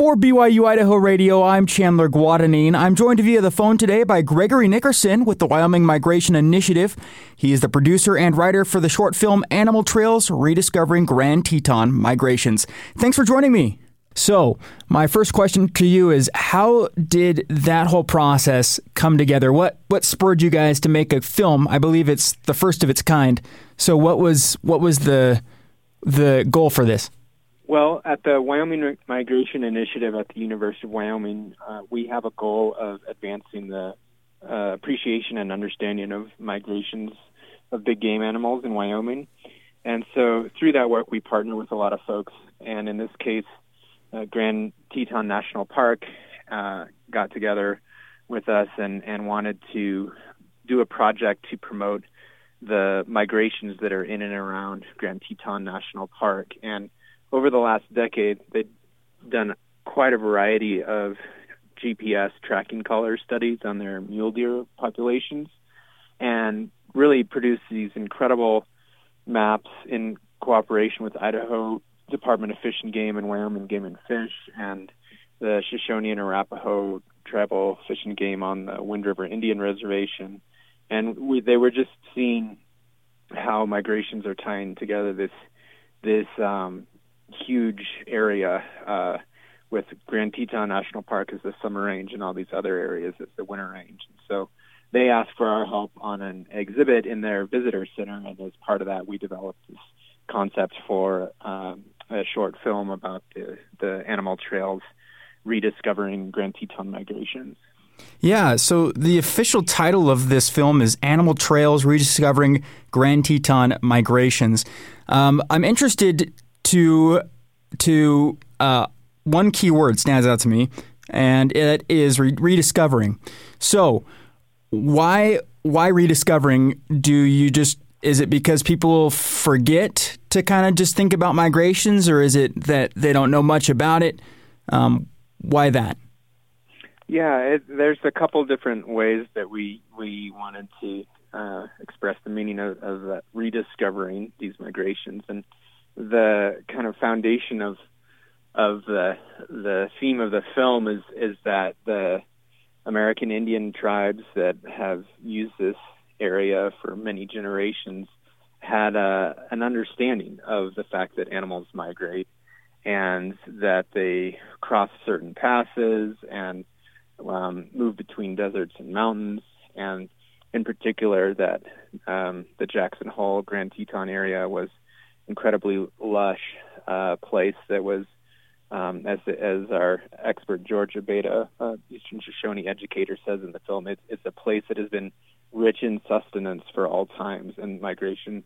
For BYU Idaho Radio, I'm Chandler Guadagnine. I'm joined via the phone today by Gregory Nickerson with the Wyoming Migration Initiative. He is the producer and writer for the short film Animal Trails Rediscovering Grand Teton Migrations. Thanks for joining me. So, my first question to you is how did that whole process come together? What what spurred you guys to make a film? I believe it's the first of its kind. So, what was what was the the goal for this? Well, at the Wyoming Migration Initiative at the University of Wyoming, uh, we have a goal of advancing the uh, appreciation and understanding of migrations of big game animals in Wyoming. And so through that work, we partner with a lot of folks. And in this case, uh, Grand Teton National Park uh, got together with us and, and wanted to do a project to promote the migrations that are in and around Grand Teton National Park. And over the last decade, they've done quite a variety of GPS tracking collar studies on their mule deer populations and really produced these incredible maps in cooperation with Idaho Department of Fish and Game and Wyoming Game and Fish and the Shoshone and Arapaho tribal fish and game on the Wind River Indian Reservation. And we, they were just seeing how migrations are tying together this this um, huge area uh, with Grand Teton National Park as the summer range and all these other areas as the winter range. And so they asked for our help on an exhibit in their visitor center, and as part of that, we developed this concept for um, a short film about the, the animal trails rediscovering Grand Teton migrations. Yeah, so the official title of this film is Animal Trails Rediscovering Grand Teton Migrations. Um, I'm interested to to uh, one key word stands out to me, and it is re- rediscovering. So, why why rediscovering? Do you just is it because people forget to kind of just think about migrations, or is it that they don't know much about it? Um, why that? Yeah, it, there's a couple different ways that we we wanted to uh, express the meaning of, of uh, rediscovering these migrations, and the kind of foundation of of the the theme of the film is is that the American Indian tribes that have used this area for many generations had a, an understanding of the fact that animals migrate and that they cross certain passes and um, move between deserts and mountains, and in particular that um, the Jackson Hole Grand Teton area was incredibly lush uh, place that was, um, as as our expert Georgia Beta uh, Eastern Shoshone educator, says in the film, it's, it's a place that has been rich in sustenance for all times, and migration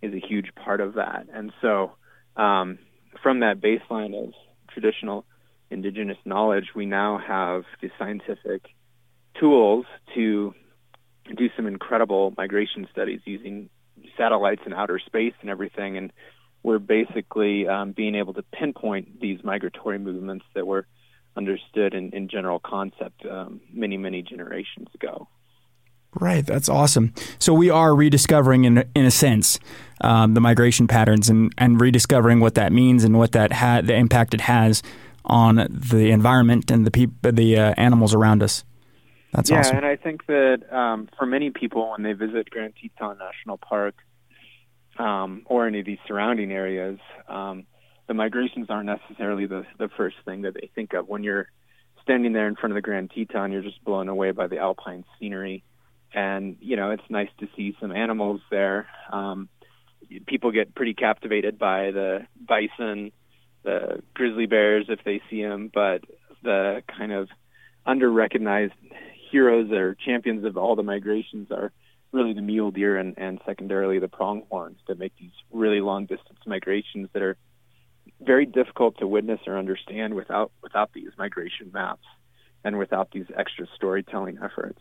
is a huge part of that. And so, um, from that baseline of traditional indigenous knowledge, we now have the scientific tools to do some incredible migration studies using satellites in outer space and everything. And we're basically um, being able to pinpoint these migratory movements that were understood in, in general concept um, many, many generations ago. Right, that's awesome. So we are rediscovering, in in a sense, um, the migration patterns and, and rediscovering what that means and what that ha- the impact it has on the environment and the peop- the uh, animals around us. That's yeah, awesome. and I think that um, for many people, when they visit Grand Teton National Park um, or any of these surrounding areas, um, the migrations aren't necessarily the the first thing that they think of. When you're standing there in front of the Grand Teton, you're just blown away by the alpine scenery and you know it's nice to see some animals there. Um, people get pretty captivated by the bison, the grizzly bears if they see them, but the kind of under-recognized heroes or champions of all the migrations are really the mule deer and, and secondarily the pronghorns that make these really long distance migrations that are very difficult to witness or understand without without these migration maps and without these extra storytelling efforts.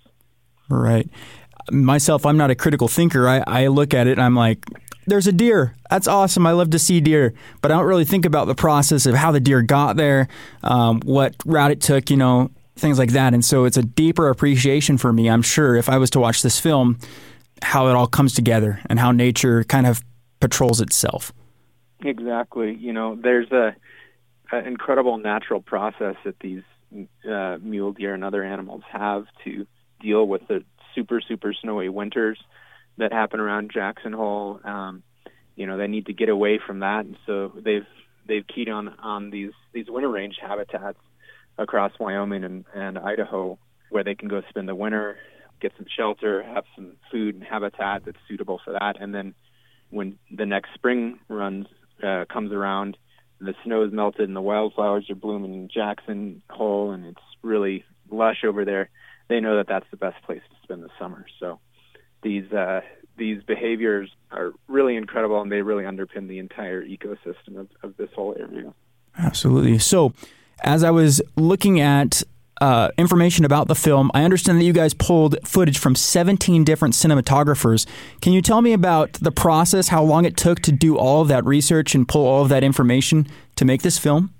Right. Myself, I'm not a critical thinker. I, I look at it and I'm like, there's a deer. That's awesome. I love to see deer, but I don't really think about the process of how the deer got there, um, what route it took, you know, things like that. And so it's a deeper appreciation for me, I'm sure, if I was to watch this film, how it all comes together and how nature kind of patrols itself. Exactly. You know, there's a an incredible natural process that these uh, mule deer and other animals have to deal with the super super snowy winters that happen around Jackson Hole. Um, you know, they need to get away from that, and so they've they've keyed on on these these winter range habitats across Wyoming and, and Idaho where they can go spend the winter, get some shelter, have some food and habitat that's suitable for that, and then when the next spring runs uh, comes around, the snow is melted and the wildflowers are blooming in Jackson Hole, and it's really lush over there. They know that that's the best place to spend the summer. So these uh, these behaviors are really incredible, and they really underpin the entire ecosystem of, of this whole area. Absolutely. So, as I was looking at uh, information about the film. I understand that you guys pulled footage from 17 different cinematographers. Can you tell me about the process, how long it took to do all of that research and pull all of that information to make this film?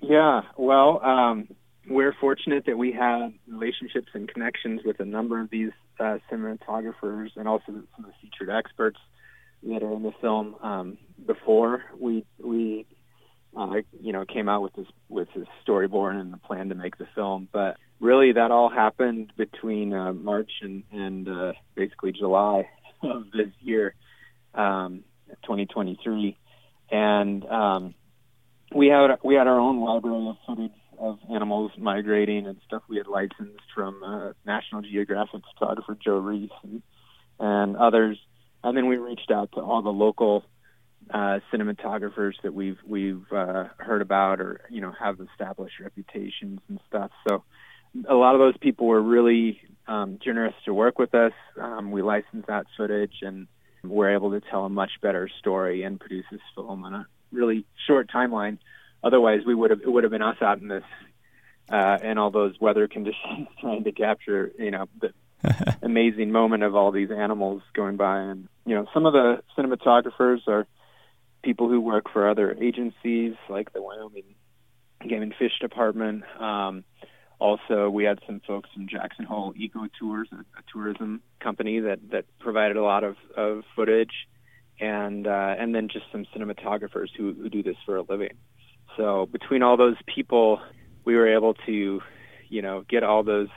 Yeah, well, um, we're fortunate that we had relationships and connections with a number of these uh, cinematographers and also some of the featured experts that are in the film um, before we we uh, you know, came out with this with his storyboard and the plan to make the film. But really, that all happened between uh, March and and uh, basically July of this year, um, 2023, and um, we had we had our own library of footage of animals migrating and stuff. We had licensed from uh, National Geographic photographer Joe Riis and, and others, and then we reached out to all the local uh, cinematographers that we've we've uh, heard about or you know have established reputations and stuff. So a lot of those people were really um, generous to work with us. Um, we licensed that footage and we're able to tell a much better story and produce this film on a really short timeline. Otherwise, we would have it would have been us out in this uh, in all those weather conditions trying to capture you know the amazing moment of all these animals going by. And you know some of the cinematographers are people who work for other agencies like the Wyoming Game and Fish Department. Um, also, we had some folks from Jackson Hole Eco Tours, a, a tourism company that that provided a lot of, of footage, and uh, and then just some cinematographers who, who do this for a living. So between all those people, we were able to, you know, get all those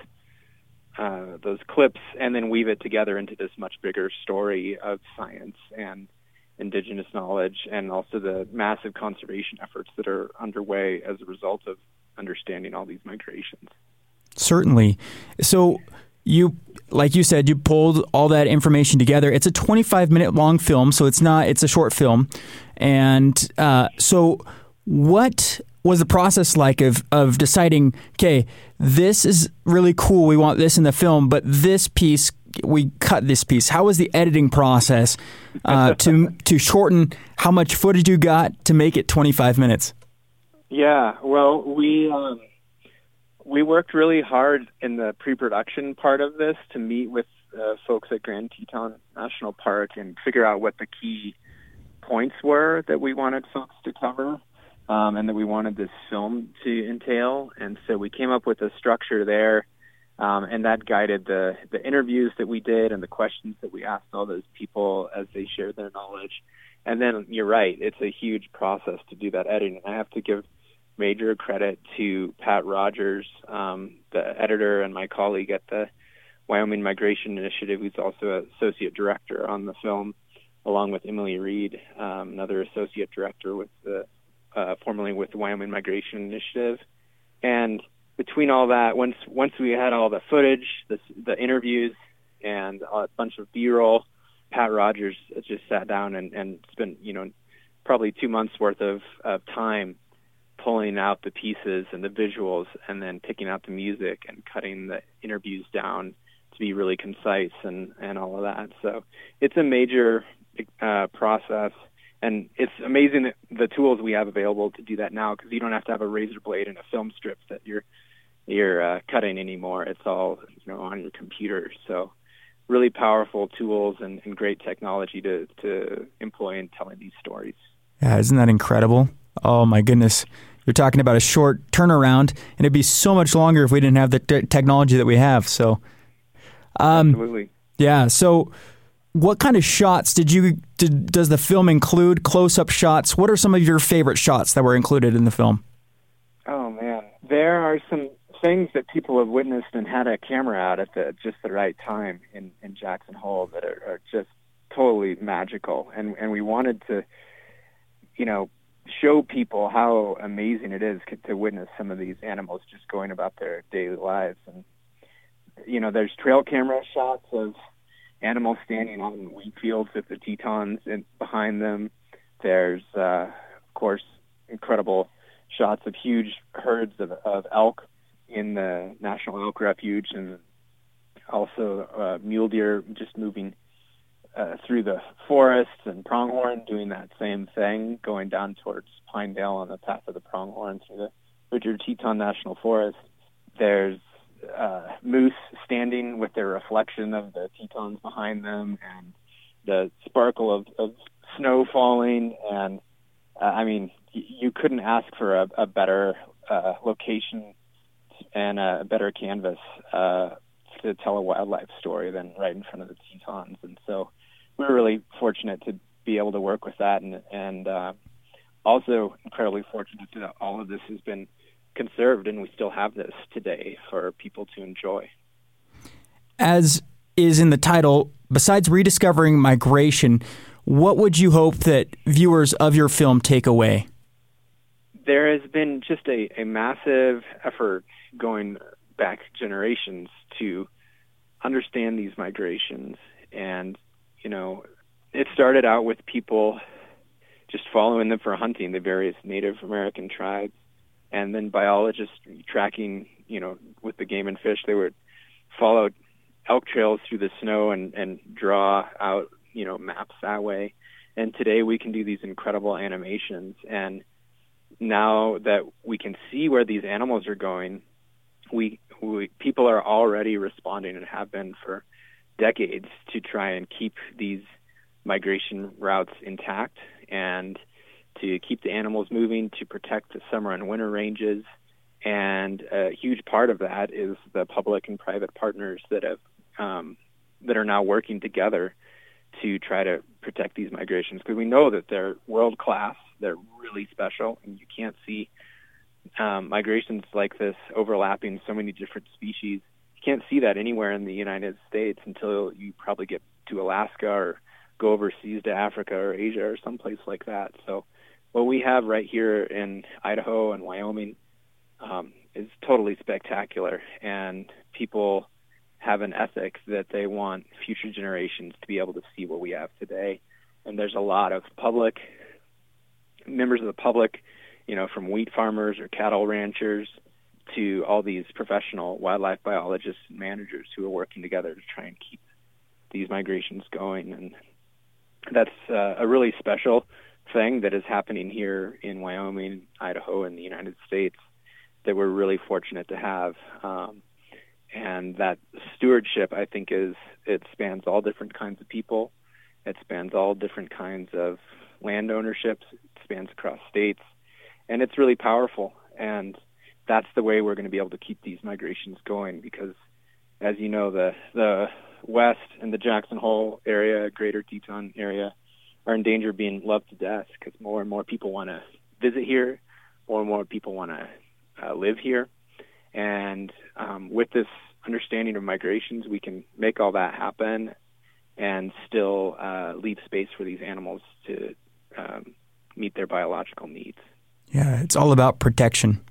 uh, those clips and then weave it together into this much bigger story of science and indigenous knowledge and also the massive conservation efforts that are underway as a result of understanding all these migrations. Certainly. So you like you said you pulled all that information together it's a 25 minute long film so it's not it's a short film and uh, so what was the process like of of deciding okay this is really cool we want this in the film but this piece we cut this piece? How was the editing process uh, to to shorten how much footage you got to make it 25 minutes? Yeah, well, we um, we worked really hard in the pre-production part of this to meet with uh, folks at Grand Teton National Park and figure out what the key points were that we wanted folks to cover. Um, and that we wanted this film to entail. And so we came up with a structure there um, and that guided the, the interviews that we did and the questions that we asked all those people as they shared their knowledge. And then you're right, it's a huge process to do that editing. I have to give major credit to Pat Rogers, um, the editor and my colleague at the Wyoming Migration Initiative, who's also associate director on the film, along with Emily Reed, um, another associate director with the uh, formerly with the Wyoming Migration Initiative. And between all that, once once we had all the footage, the, the interviews, and a bunch of B-roll, Pat Rogers just sat down and, and spent you know probably two months worth of, of time pulling out the pieces and the visuals, and then picking out the music and cutting the interviews down to be really concise and and all of that. So it's a major uh, process. And it's amazing that the tools we have available to do that now because you don't have to have a razor blade and a film strip that you're you're uh, cutting anymore. It's all you know on your computer. So really powerful tools and, and great technology to to employ in telling these stories. Yeah, isn't that incredible? Oh my goodness. You're talking about a short turnaround, and it'd be so much longer if we didn't have the t- technology that we have. So, um, absolutely, yeah. So, what kind of shots did you did, does the film include? Close up shots. What are some of your favorite shots that were included in the film? Oh man, there are some things that people have witnessed and had a camera out at the just the right time in in Jackson Hole that are, are just totally magical, and and we wanted to, you know, show people how amazing it is to witness some of these animals just going about their daily lives, and you know, there's trail camera shots of animals standing on wheat fields with the Tetons and behind them. There's, uh, of course, incredible shots of huge herds of, of elk in the National Elk Refuge, and also uh, mule deer just moving uh, through the forests, and pronghorn doing that same thing, going down towards Pinedale on the path of the pronghorn through the Bridger-Teton National Forest. There's uh, moose standing with their reflection of the Tetons behind them, and the sparkle of, of snow falling, and uh, I mean, you couldn't ask for a, a better uh, location and a better canvas uh, to tell a wildlife story than right in front of the Tetons. And so we were really fortunate to be able to work with that, and, and uh, also incredibly fortunate that all of this has been conserved, and we still have this today for people to enjoy. As is in the title, besides rediscovering migration, what would you hope that viewers of your film take away? there has been just a, a massive effort going back generations to understand these migrations. And, you know, it started out with people just following them for hunting, the various Native American tribes, and then biologists tracking, you know, with the game and fish, they would follow elk trails through the snow and, and draw out, you know, maps that way. And today we can do these incredible animations and now that we can see where these animals are going, we, we people are already responding and have been for decades to try and keep these migration routes intact and to keep the animals moving, to protect the summer and winter ranges. And a huge part of that is the public and private partners that have um, that are now working together to try to protect these migrations because we know that they're world class they're really special, and you can't see um, migrations like this overlapping so many different species. You can't see that anywhere in the United States until you probably get to Alaska or go overseas to Africa or Asia or someplace like that. So, what we have right here in Idaho and Wyoming um, is totally spectacular, and people have an ethic that they want future generations to be able to see what we have today. And there's a lot of public members of the public, you know, from wheat farmers or cattle ranchers to all these professional wildlife biologists and managers who are working together to try and keep these migrations going. And that's uh, a really special thing that is happening here in Wyoming, Idaho, and the United States that we're really fortunate to have. Um, and that stewardship, I think, is it spans all different kinds of people. It spans all different kinds of land ownerships it spans across states, and it's really powerful. And that's the way we're going to be able to keep these migrations going because, as you know, the the west and the Jackson Hole area, Greater Teton area, are in danger of being loved to death because more and more people want to visit here, more and more people want to uh, live here, and um, with this understanding of migrations, we can make all that happen and still uh, leave space for these animals to um, meet their biological needs. Yeah, it's all about protection.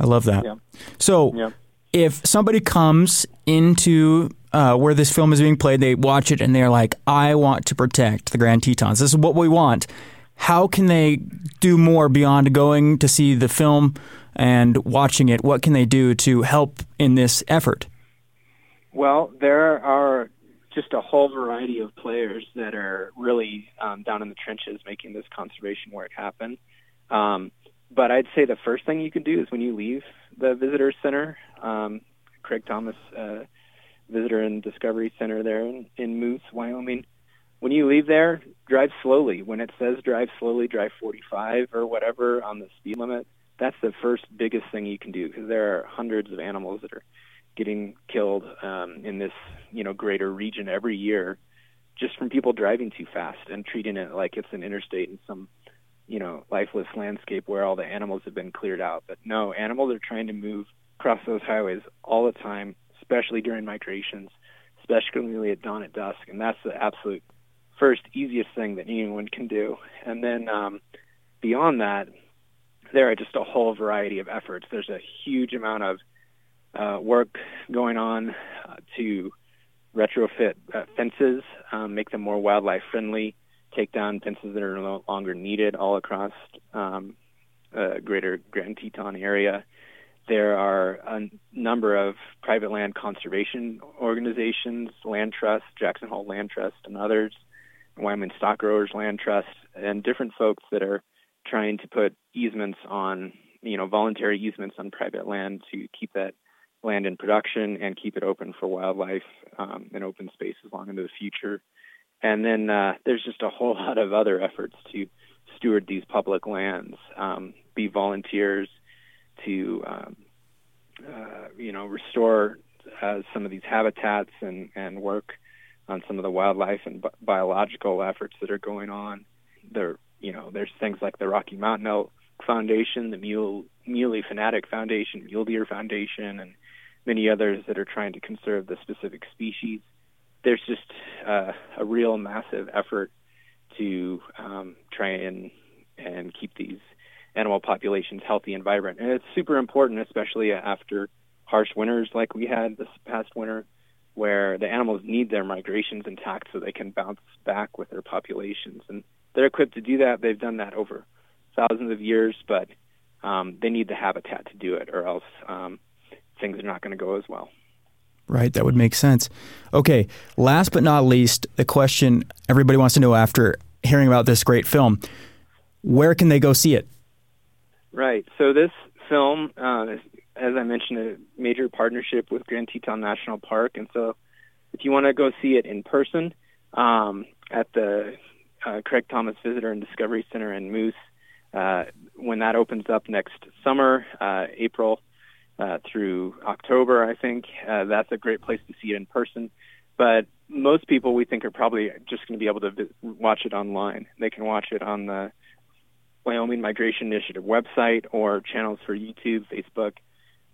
I love that. Yeah. So, yeah. if somebody comes into uh, where this film is being played, they watch it and they're like, I want to protect the Grand Tetons. This is what we want. How can they do more beyond going to see the film and watching it? What can they do to help in this effort? Well, there are just a whole variety of players that are really um, down in the trenches making this conservation work happen. Um, but I'd say the first thing you can do is when you leave the visitor center, um, Craig Thomas uh, Visitor and Discovery Center there in, in Moose, Wyoming. When you leave there, drive slowly. When it says drive slowly, drive 45 or whatever on the speed limit, that's the first biggest thing you can do because there are hundreds of animals that are getting killed um, in this you know greater region every year just from people driving too fast and treating it like it's an interstate in some you know, lifeless landscape where all the animals have been cleared out. But no, animals are trying to move across those highways all the time, especially during migrations, especially at dawn at dusk, and that's the absolute first easiest thing that anyone can do. And then um, beyond that, there are just a whole variety of efforts. There's a huge amount of uh, work going on uh, to retrofit uh, fences, um, make them more wildlife friendly, take down fences that are no longer needed all across um, uh, greater Grand Teton area. There are a number of private land conservation organizations, Land Trust, Jackson Hole Land Trust, and others, Wyoming Stock Growers Land Trust, and different folks that are trying to put easements on, you know, voluntary easements on private land to keep that land in production and keep it open for wildlife um, and open spaces long into the future. And then uh, there's just a whole lot of other efforts to steward these public lands, um, be volunteers to, um, uh, you know, restore uh, some of these habitats and, and work on some of the wildlife and bi- biological efforts that are going on. There, you know, there's things like the Rocky Mountain Elk Foundation, the Mule Muley Fanatic Foundation, Mule Deer Foundation, and many others that are trying to conserve the specific species. There's just uh, a real massive effort to um, try and and keep these animal populations healthy and vibrant, and it's super important, especially after harsh winters like we had this past winter, where the animals need their migrations intact so they can bounce back with their populations, and they're equipped to do that. They've done that over thousands of years, but um, they need the habitat to do it, or else um, things are not going to go as well. Right, that would make sense. Okay, last but not least, the question everybody wants to know after hearing about this great film where can they go see it? Right, so this film, uh, as I mentioned, a major partnership with Grand Teton National Park. And so if you want to go see it in person um, at the uh, Craig Thomas Visitor and Discovery Center in Moose, uh, when that opens up next summer, uh, April uh, through October, I think. Uh, that's a great place to see it in person. But most people we think are probably just going to be able to vi- watch it online. They can watch it on the Wyoming Migration Initiative website or channels for YouTube, Facebook,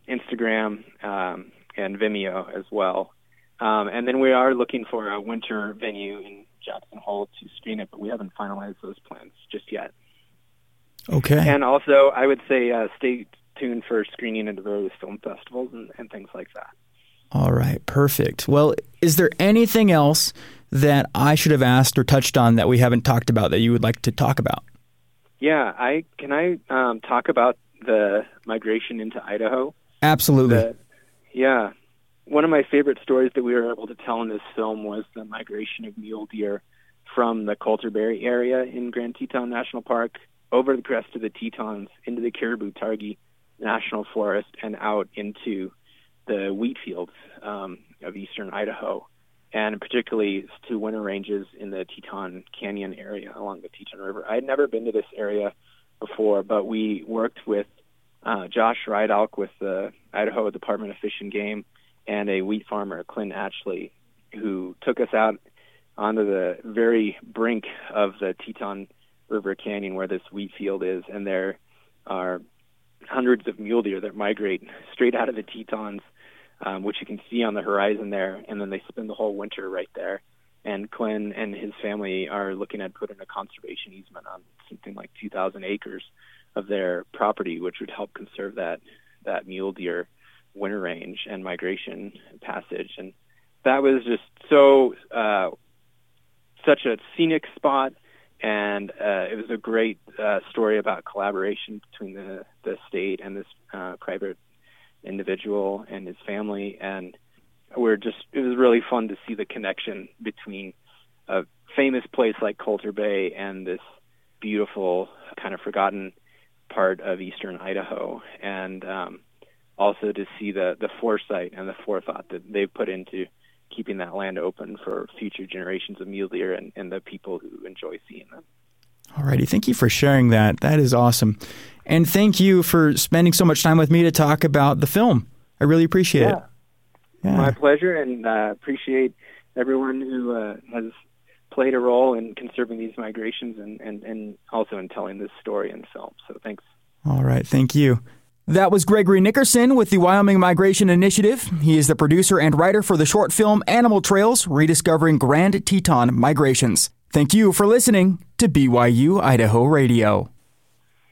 Instagram, um, and Vimeo as well. Um, and then we are looking for a winter venue in Jackson Hole to screen it, but we haven't finalized those plans just yet. Okay. And also, I would say uh, stay tuned for screening at various film festivals and, and things like that. All right, perfect. Well, is there anything else that I should have asked or touched on that we haven't talked about that you would like to talk about? Yeah, I can I um, talk about the migration into Idaho. Absolutely. The, yeah, one of my favorite stories that we were able to tell in this film was the migration of mule deer from the Colter Bay area in Grand Teton National Park over the crest of the Tetons into the Caribou Targhee National Forest and out into the wheat fields um, of eastern Idaho, and particularly to winter ranges in the Teton Canyon area along the Teton River. I had never been to this area before, but we worked with uh, Josh Rydalk with the Idaho Department of Fish and Game and a wheat farmer, Clint Atchley, who took us out onto the very brink of the Teton River Canyon where this wheat field is, and there are hundreds of mule deer that migrate straight out of the Tetons, um, which you can see on the horizon there, and then they spend the whole winter right there. And Clint and his family are looking at putting a conservation easement on something like 2,000 acres of their property, which would help conserve that that mule deer winter range and migration passage. And that was just so uh, such a scenic spot and uh, it was a great uh, story about collaboration between the, the state and this uh, private individual and his family. And we're just it was really fun to see the connection between a famous place like Colter Bay and this beautiful kind of forgotten part of eastern Idaho, and um, also to see the the foresight and the forethought that they've put into keeping that land open for future generations of mule deer and, and the people who enjoy seeing them. All righty. Thank you for sharing that. That is awesome. And thank you for spending so much time with me to talk about the film. I really appreciate yeah. it. Yeah. My pleasure, and uh, appreciate everyone who uh, has played a role in conserving these migrations and, and, and also in telling this story in film. So thanks. All right, thank you. That was Gregory Nickerson with the Wyoming Migration Initiative. He is the producer and writer for the short film Animal Trails Rediscovering Grand Teton Migrations. Thank you for listening to BYU Idaho Radio.